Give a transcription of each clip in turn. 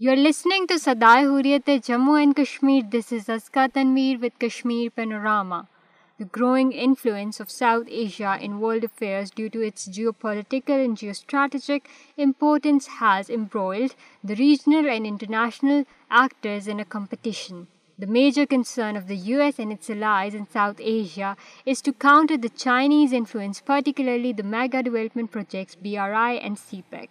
You're listening to Sadai Hurriyat Jammu and Kashmir. This is Azka Tanveer with Kashmir Panorama. The growing influence of South Asia in world affairs due to its geopolitical and geostrategic importance has embroiled the regional and international actors in a competition. The major concern of the US and its allies in South Asia is to counter the Chinese influence, particularly the mega development projects BRI and CPEC.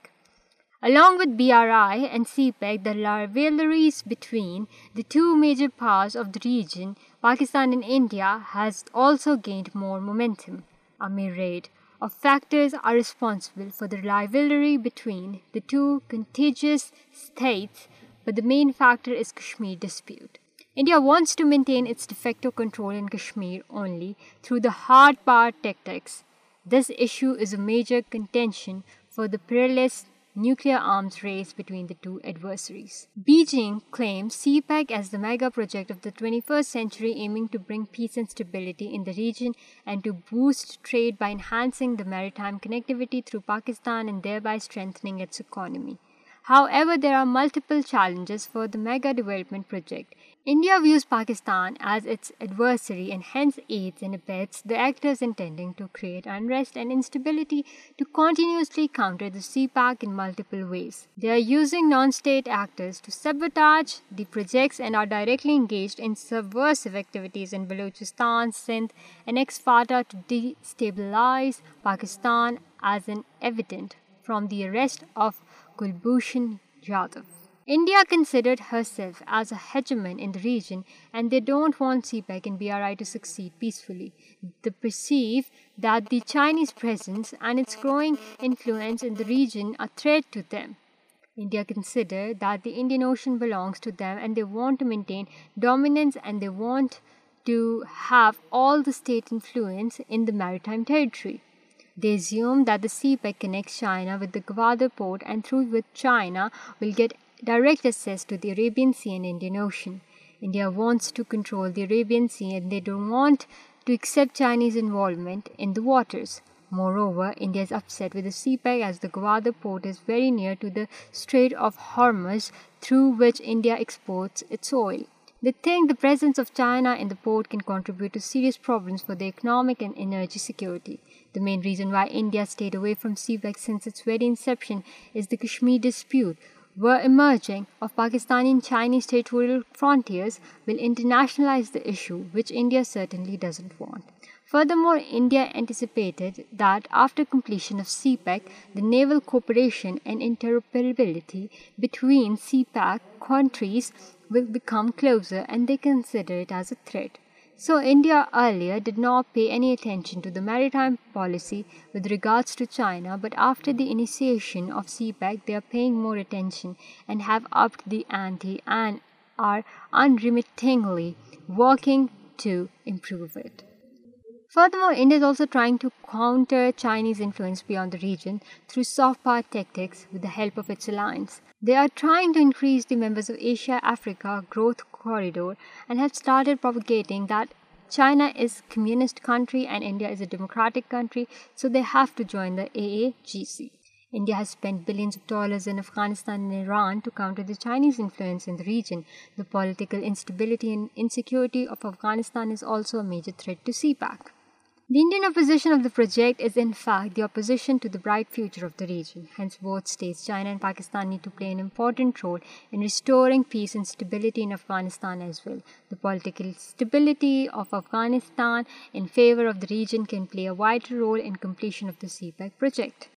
Along with BRI and CPEC, there are rivalries between the two major powers of the region. Pakistan and India has also gained more momentum. A myriad of factors are responsible for the rivalry between the two contiguous states, but the main factor is Kashmir dispute. India wants to maintain its de facto control in Kashmir only through the hard power tactics. This issue is a major contention for the peerless nuclear arms race between the two adversaries. Beijing claims CPEC as the mega project of the 21st century, aiming to bring peace and stability in the region and to boost trade by enhancing the maritime connectivity through Pakistan and thereby strengthening its economy. However, there are multiple challenges for the mega development project, India views Pakistan as its adversary and hence aids and abets the actors intending to create unrest and instability to continuously counter the CPAC in multiple ways. They are using non-state actors to sabotage the projects and are directly engaged in subversive activities in Balochistan, Sindh and ex-Fata to destabilize Pakistan, as an evident from the arrest of Kulbhushan Jadhav. India considered herself as a hegemon in the region, and they don't want CPEC and BRI to succeed peacefully. They perceive that the Chinese presence and its growing influence in the region are a threat to them. India considers that the Indian Ocean belongs to them, and they want to maintain dominance, and they want to have all the state influence in the maritime territory. They assume that the CPEC connects China with the Gwadar port, and through with China will get direct access to the Arabian Sea and Indian Ocean. India wants to control the Arabian Sea and they don't want to accept Chinese involvement in the waters. Moreover, India is upset with the CPEC as the Gwadar port is very near to the Strait of Hormuz through which India exports its oil. They think the presence of China in the port can contribute to serious problems for their economic and energy security. The main reason why India stayed away from CPEC since its very inception is the Kashmir dispute, were emerging of Pakistani and Chinese territorial frontiers will internationalize the issue, which India certainly doesn't want. Furthermore, India anticipated that after completion of CPAC, the naval cooperation and interoperability between CPAC countries will become closer and they consider it as a threat. So India earlier did not pay any attention to the maritime policy with regards to China, but after the initiation of CPEC, they are paying more attention and have upped the ante and are unremittingly working to improve it. Furthermore, India is also trying to counter Chinese influence beyond the region through soft power tactics with the help of its alliance. They are trying to increase the members of Asia-Africa Growth Corridor and have started propagating that China is a communist country and India is a democratic country, so they have to join the AAGC. India has spent billions of dollars in Afghanistan and Iran to counter the Chinese influence in the region. The political instability and insecurity of Afghanistan is also a major threat to CPAC. The Indian opposition of the project is in fact the opposition to the bright future of the region. Hence, both states, China and Pakistan, need to play an important role in restoring peace and stability in Afghanistan as well. The political stability of Afghanistan in favor of the region can play a vital role in completion of the CPAC project.